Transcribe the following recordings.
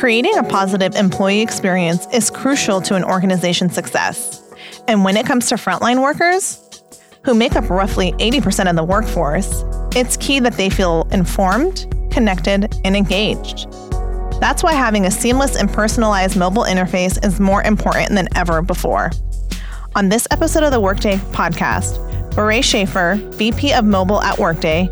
Creating a positive employee experience is crucial to an organization's success. And when it comes to frontline workers, who make up roughly 80% of the workforce, it's key that they feel informed, connected, and engaged. That's why having a seamless and personalized mobile interface is more important than ever before. On this episode of the Workday podcast, Beret Schaefer, VP of Mobile at Workday,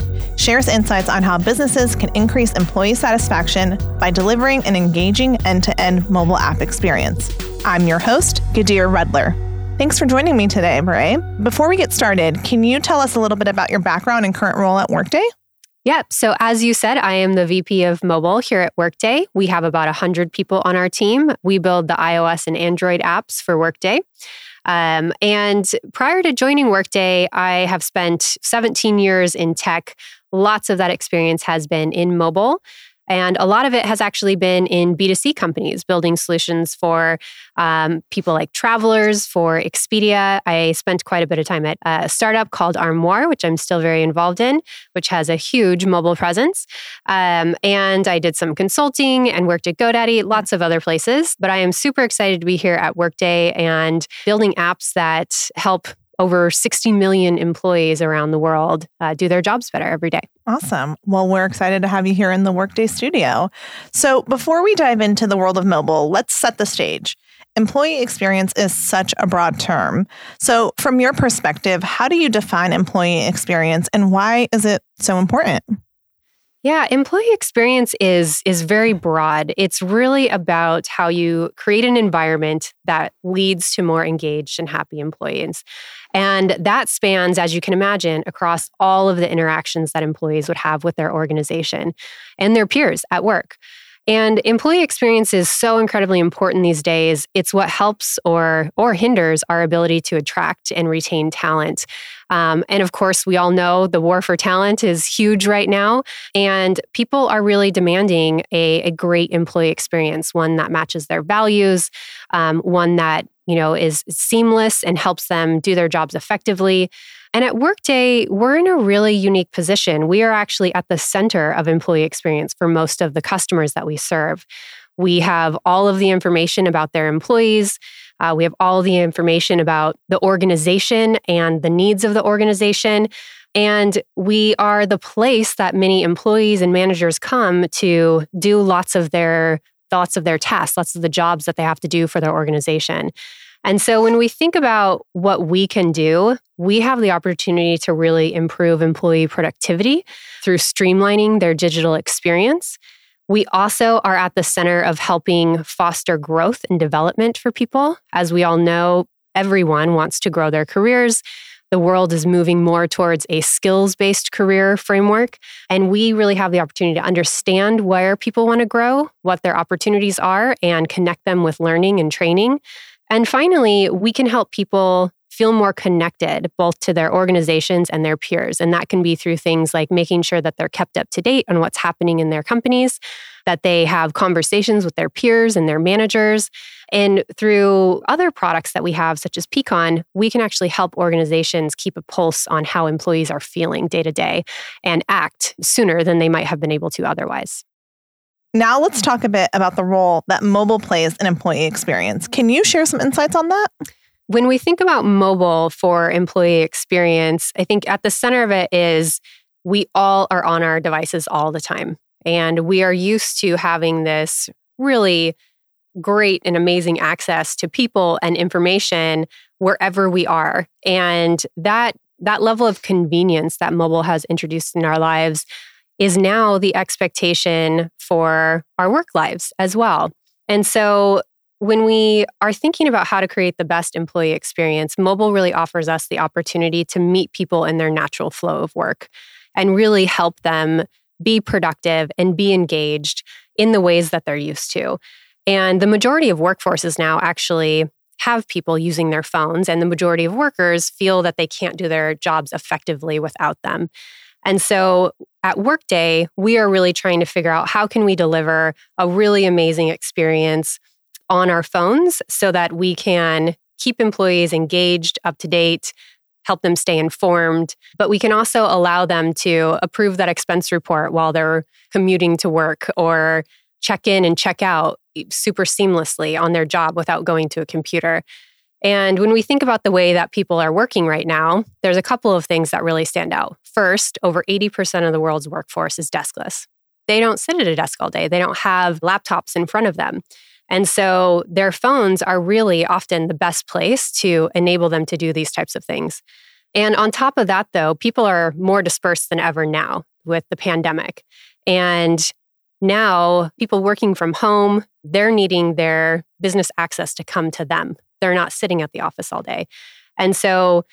shares insights on how businesses can increase employee satisfaction by delivering an engaging end to end mobile app experience. I'm your host, Gadir Redler. Thanks for joining me today, Beret. Before we get started, can you tell us a little bit about your background and current role at Workday? Yep. So, as you said, I am the VP of mobile here at Workday. We have about 100 people on our team. We build the iOS and Android apps for Workday. Um, and prior to joining Workday, I have spent 17 years in tech. Lots of that experience has been in mobile. And a lot of it has actually been in B2C companies, building solutions for um, people like travelers, for Expedia. I spent quite a bit of time at a startup called Armoire, which I'm still very involved in, which has a huge mobile presence. Um, and I did some consulting and worked at GoDaddy, lots of other places. But I am super excited to be here at Workday and building apps that help over 60 million employees around the world uh, do their jobs better every day. Awesome. Well, we're excited to have you here in the Workday studio. So, before we dive into the world of mobile, let's set the stage. Employee experience is such a broad term. So, from your perspective, how do you define employee experience and why is it so important? Yeah, employee experience is is very broad. It's really about how you create an environment that leads to more engaged and happy employees. And that spans as you can imagine across all of the interactions that employees would have with their organization and their peers at work. And employee experience is so incredibly important these days. It's what helps or or hinders our ability to attract and retain talent. Um, and of course, we all know the war for talent is huge right now, and people are really demanding a, a great employee experience, one that matches their values, um, one that you know is seamless and helps them do their jobs effectively. And at Workday, we're in a really unique position. We are actually at the center of employee experience for most of the customers that we serve. We have all of the information about their employees. Uh, we have all the information about the organization and the needs of the organization. And we are the place that many employees and managers come to do lots of their lots of their tasks, lots of the jobs that they have to do for their organization. And so when we think about what we can do, we have the opportunity to really improve employee productivity through streamlining their digital experience. We also are at the center of helping foster growth and development for people. As we all know, everyone wants to grow their careers. The world is moving more towards a skills based career framework. And we really have the opportunity to understand where people want to grow, what their opportunities are, and connect them with learning and training and finally, we can help people feel more connected both to their organizations and their peers. And that can be through things like making sure that they're kept up to date on what's happening in their companies, that they have conversations with their peers and their managers. And through other products that we have, such as Peakon, we can actually help organizations keep a pulse on how employees are feeling day to day and act sooner than they might have been able to otherwise. Now let's talk a bit about the role that mobile plays in employee experience. Can you share some insights on that? When we think about mobile for employee experience, I think at the center of it is we all are on our devices all the time. And we are used to having this really great and amazing access to people and information wherever we are. And that that level of convenience that mobile has introduced in our lives is now the expectation for our work lives as well. And so when we are thinking about how to create the best employee experience, mobile really offers us the opportunity to meet people in their natural flow of work and really help them be productive and be engaged in the ways that they're used to. And the majority of workforces now actually have people using their phones, and the majority of workers feel that they can't do their jobs effectively without them. And so at Workday, we are really trying to figure out how can we deliver a really amazing experience on our phones so that we can keep employees engaged, up to date, help them stay informed, but we can also allow them to approve that expense report while they're commuting to work or check in and check out super seamlessly on their job without going to a computer. And when we think about the way that people are working right now, there's a couple of things that really stand out. First, over 80% of the world's workforce is deskless. They don't sit at a desk all day, they don't have laptops in front of them. And so their phones are really often the best place to enable them to do these types of things. And on top of that, though, people are more dispersed than ever now with the pandemic. And now people working from home, they're needing their business access to come to them. They're not sitting at the office all day. And so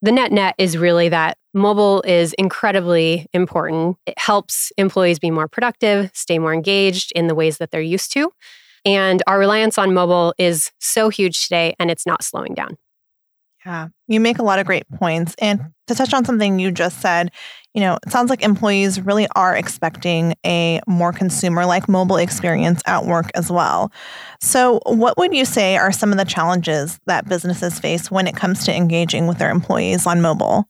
the net net is really that mobile is incredibly important. It helps employees be more productive, stay more engaged in the ways that they're used to. And our reliance on mobile is so huge today and it's not slowing down. Yeah, you make a lot of great points. And to touch on something you just said, you know, it sounds like employees really are expecting a more consumer like mobile experience at work as well. So, what would you say are some of the challenges that businesses face when it comes to engaging with their employees on mobile?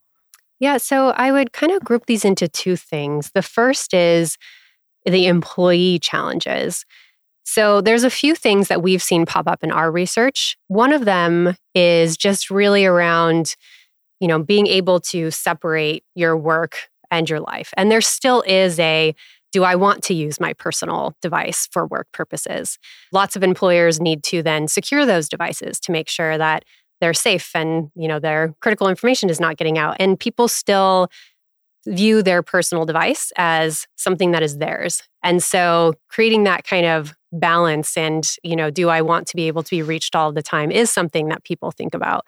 Yeah, so I would kind of group these into two things. The first is the employee challenges. So there's a few things that we've seen pop up in our research. One of them is just really around, you know, being able to separate your work and your life. And there still is a do I want to use my personal device for work purposes? Lots of employers need to then secure those devices to make sure that they're safe and, you know, their critical information is not getting out. And people still view their personal device as something that is theirs. And so creating that kind of balance and, you know, do I want to be able to be reached all the time is something that people think about.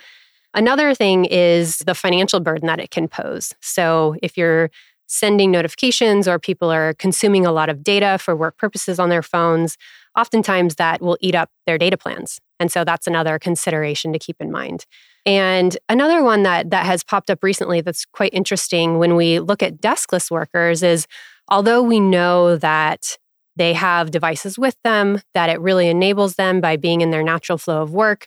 Another thing is the financial burden that it can pose. So if you're sending notifications or people are consuming a lot of data for work purposes on their phones, oftentimes that will eat up their data plans. And so that's another consideration to keep in mind. And another one that that has popped up recently that's quite interesting when we look at deskless workers is although we know that they have devices with them, that it really enables them by being in their natural flow of work,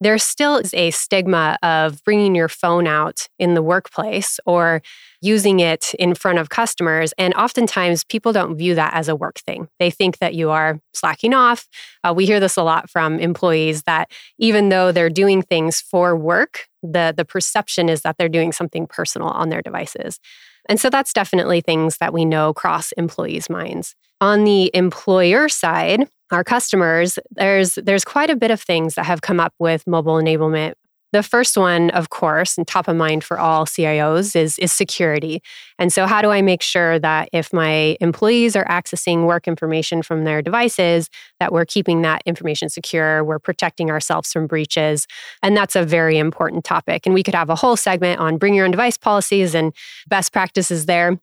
there still is a stigma of bringing your phone out in the workplace or using it in front of customers. And oftentimes people don't view that as a work thing. They think that you are slacking off. Uh, we hear this a lot from employees that even though they're doing things for work, the, the perception is that they're doing something personal on their devices. And so that's definitely things that we know cross employees' minds. On the employer side, our customers, there's there's quite a bit of things that have come up with mobile enablement. The first one, of course, and top of mind for all CIOs is, is security. And so, how do I make sure that if my employees are accessing work information from their devices, that we're keeping that information secure, we're protecting ourselves from breaches? And that's a very important topic. And we could have a whole segment on bring your own device policies and best practices there.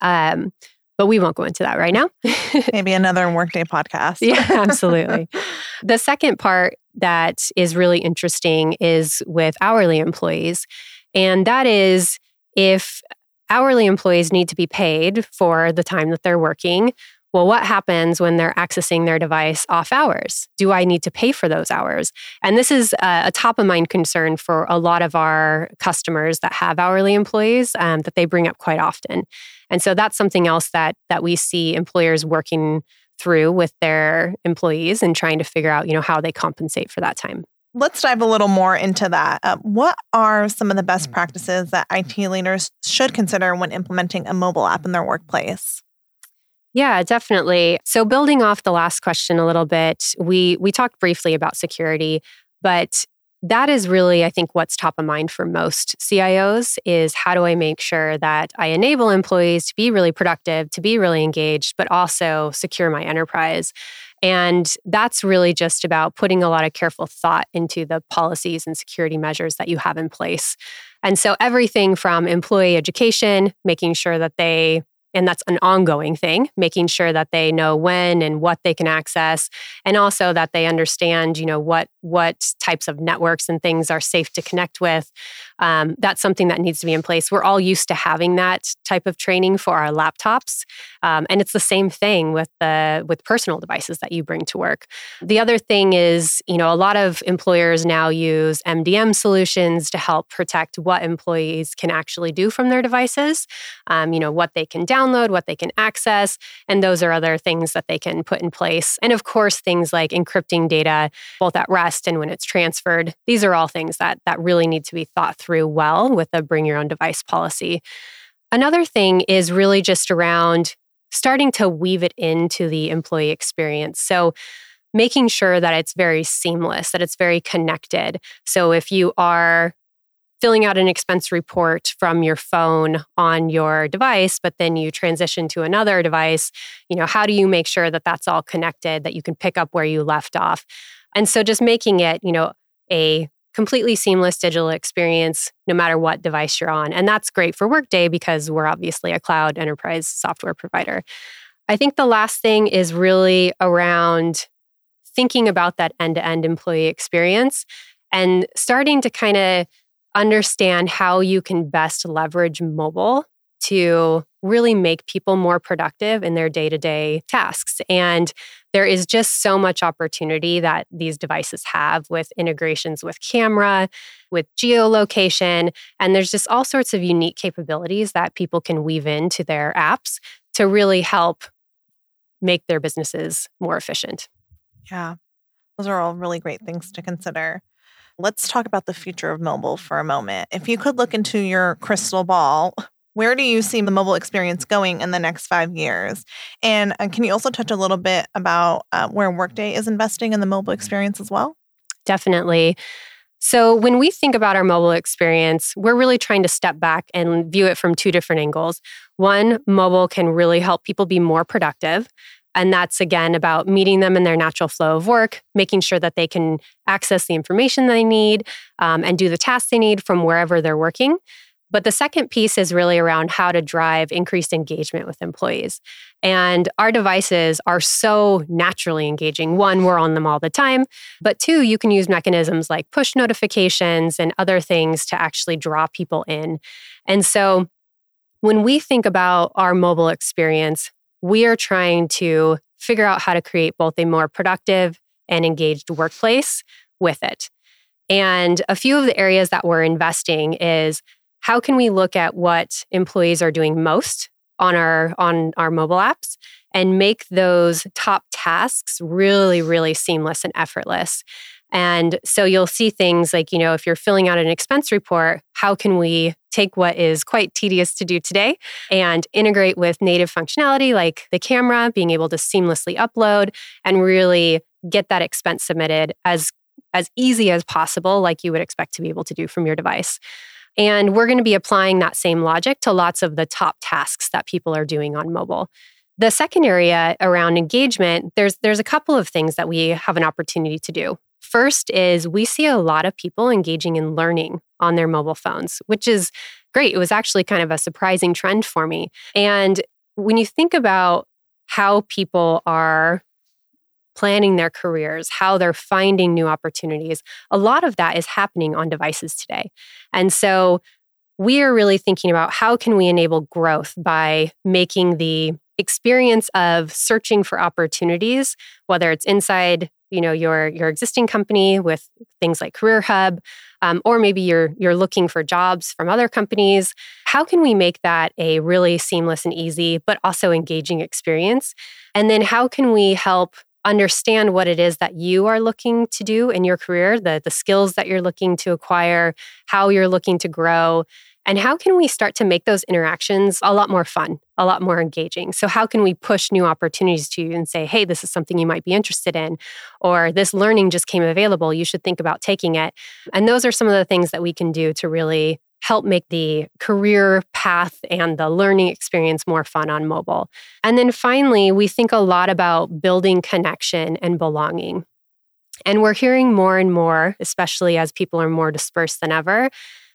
Um, but we won't go into that right now. Maybe another workday podcast. yeah, absolutely. the second part that is really interesting is with hourly employees. And that is if hourly employees need to be paid for the time that they're working, well, what happens when they're accessing their device off hours? Do I need to pay for those hours? And this is a, top of mind concern for a lot of our customers that have hourly employees um, that they bring up quite often. And so that's something else that that we see employers working through with their employees and trying to figure out, you know, how they compensate for that time. Let's dive a little more into that. Uh, what are some of the best practices that IT leaders should consider when implementing a mobile app in their workplace? Yeah, definitely. So building off the last question a little bit, we we talked briefly about security, but that is really I think what's top of mind for most CIOs is how do I make sure that I enable employees to be really productive, to be really engaged, but also secure my enterprise. And that's really just about putting a lot of careful thought into the policies and security measures that you have in place. And so everything from employee education, making sure that they and that's an ongoing thing making sure that they know when and what they can access and also that they understand you know what what types of networks and things are safe to connect with. Um, that's something that needs to be in place. We're all used to having that type of training for our laptops um, and it's the same thing with the with personal devices that you bring to work. The other thing is you know a lot of employers now use mdm solutions to help protect what employees can actually do from their devices um, you know what they can download download, what they can access, and those are other things that they can put in place. And of course, things like encrypting data both at rest and when it's transferred. These are all things that that really need to be thought through well with a bring your own device policy. Another thing is really just around starting to weave it into the employee experience. So making sure that it's very seamless, that it's very connected. So if you are filling out an expense report from your phone on your device but then you transition to another device you know how do you make sure that that's all connected that you can pick up where you left off? And so just making it you know a completely seamless digital experience no matter what device you're on. And that's great for workday because we're obviously a cloud enterprise software provider. I think the last thing is really around thinking about that end-to-end employee experience and starting to kind of understand how you can best leverage mobile to really make people more productive in their day to day tasks. And there is just so much opportunity that these devices have with integrations with camera, with geolocation, and there's just all sorts of unique capabilities that people can weave into their apps to really help make their businesses more efficient. Yeah, those are all really great things to consider. Let's talk about the future of mobile for a moment. If you could look into your crystal ball, where do you see the mobile experience going in the next five years? And uh, can you also touch a little bit about uh, where Workday is investing in the mobile experience as well? Definitely. So, when we think about our mobile experience, we're really trying to step back and view it from two different angles. One, mobile can really help people be more productive. And that's again about meeting them in their natural flow of work, making sure that they can access the information they need um, and do the tasks they need from wherever they're working. But the second piece is really around how to drive increased engagement with employees. And our devices are so naturally engaging. One, we're on them all the time. But two, you can use mechanisms like push notifications and other things to actually draw people in. And so when we think about our mobile experience, we are trying to figure out how to create both a more productive and engaged workplace with it. And a few of the areas that we're investing is how can we look at what employees are doing most on our on our mobile apps and make those top tasks really really seamless and effortless and so you'll see things like, you know, if you're filling out an expense report, how can we take what is quite tedious to do today and integrate with native functionality like the camera, being able to seamlessly upload and really get that expense submitted as as easy as possible like you would expect to be able to do from your device. And we're going to be applying that same logic to lots of the top tasks that people are doing on mobile. The second area around engagement, there's there's a couple of things that we have an opportunity to do. First is we see a lot of people engaging in learning on their mobile phones, which is great. It was actually kind of a surprising trend for me. And when you think about how people are planning their careers, how they're finding new opportunities, a lot of that is happening on devices today. And so we are really thinking about how can we enable growth by making the experience of searching for opportunities whether it's inside you know your your existing company with things like career hub um, or maybe you're you're looking for jobs from other companies how can we make that a really seamless and easy but also engaging experience? And then how can we help understand what it is that you are looking to do in your career the the skills that you're looking to acquire how you're looking to grow and how can we start to make those interactions a lot more fun, a lot more engaging? So, how can we push new opportunities to you and say, hey, this is something you might be interested in, or this learning just came available, you should think about taking it? And those are some of the things that we can do to really help make the career path and the learning experience more fun on mobile. And then finally, we think a lot about building connection and belonging. And we're hearing more and more, especially as people are more dispersed than ever,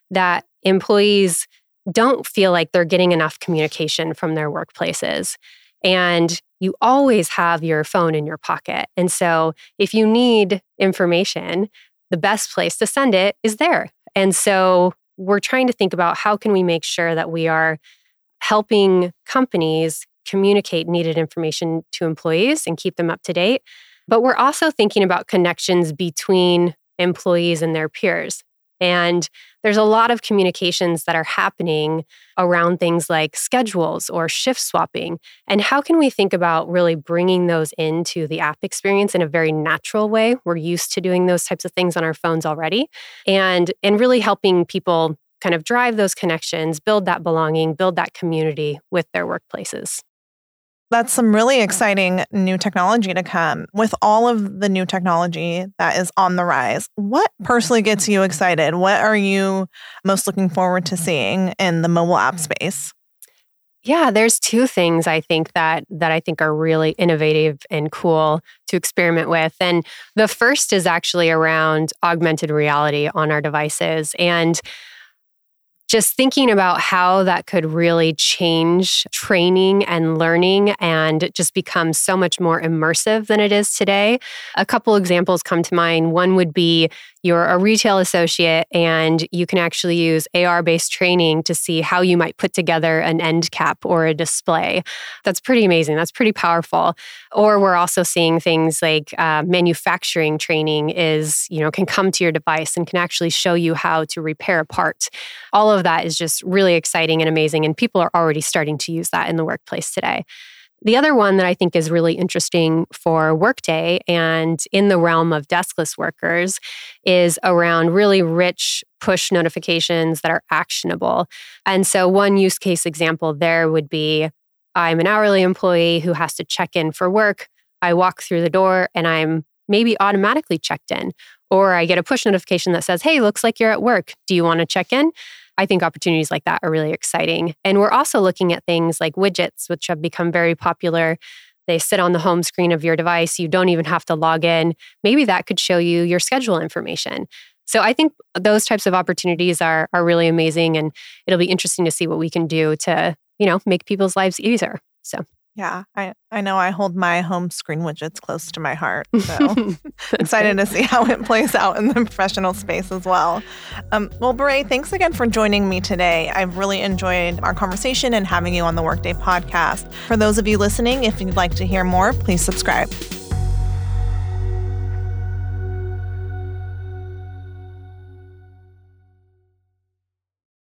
that employees don't feel like they're getting enough communication from their workplaces. And you always have your phone in your pocket. And so if you need information, the best place to send it is there. And so we're trying to think about how can we make sure that we are helping companies communicate needed information to employees and keep them up to date. But we're also thinking about connections between employees and their peers And there's a lot of communications that are happening around things like schedules or shift swapping. And how can we think about really bringing those into the app experience in a very natural way? We're used to doing those types of things on our phones already. And and really helping people kind of drive those connections, build that belonging, build that community with their workplaces. That's some really exciting new technology to come. With all of the new technology that is on the rise, what personally gets you excited? What are you most looking forward to seeing in the mobile app space? Yeah, there's two things I think that that I think are really innovative and cool to experiment with. And the first is actually around augmented reality on our devices and just thinking about how that could really change training and learning and just become so much more immersive than it is today. A couple examples come to mind. One would be you're a retail associate and you can actually use AR based training to see how you might put together an end cap or a display. That's pretty amazing. That's pretty powerful. Or we're also seeing things like uh, manufacturing training is, you know, can come to your device and can actually show you how to repair a part. All of that is just really exciting and amazing. And people are already starting to use that in the workplace today. The other one that I think is really interesting for Workday and in the realm of deskless workers is around really rich push notifications that are actionable. And so, one use case example there would be I'm an hourly employee who has to check in for work. I walk through the door and I'm maybe automatically checked in. Or I get a push notification that says, Hey, looks like you're at work. Do you want to check in? I think opportunities like that are really exciting. And we're also looking at things like widgets, which have become very popular. They sit on the home screen of your device. You don't even have to log in. Maybe that could show you your schedule information. So I think those types of opportunities are are really amazing and it'll be interesting to see what we can do to, you know, make people's lives easier. So yeah, I, I know I hold my home screen widgets close to my heart. So excited to see how it plays out in the professional space as well. Um, well, Beret, thanks again for joining me today. I've really enjoyed our conversation and having you on the Workday podcast. For those of you listening, if you'd like to hear more, please subscribe.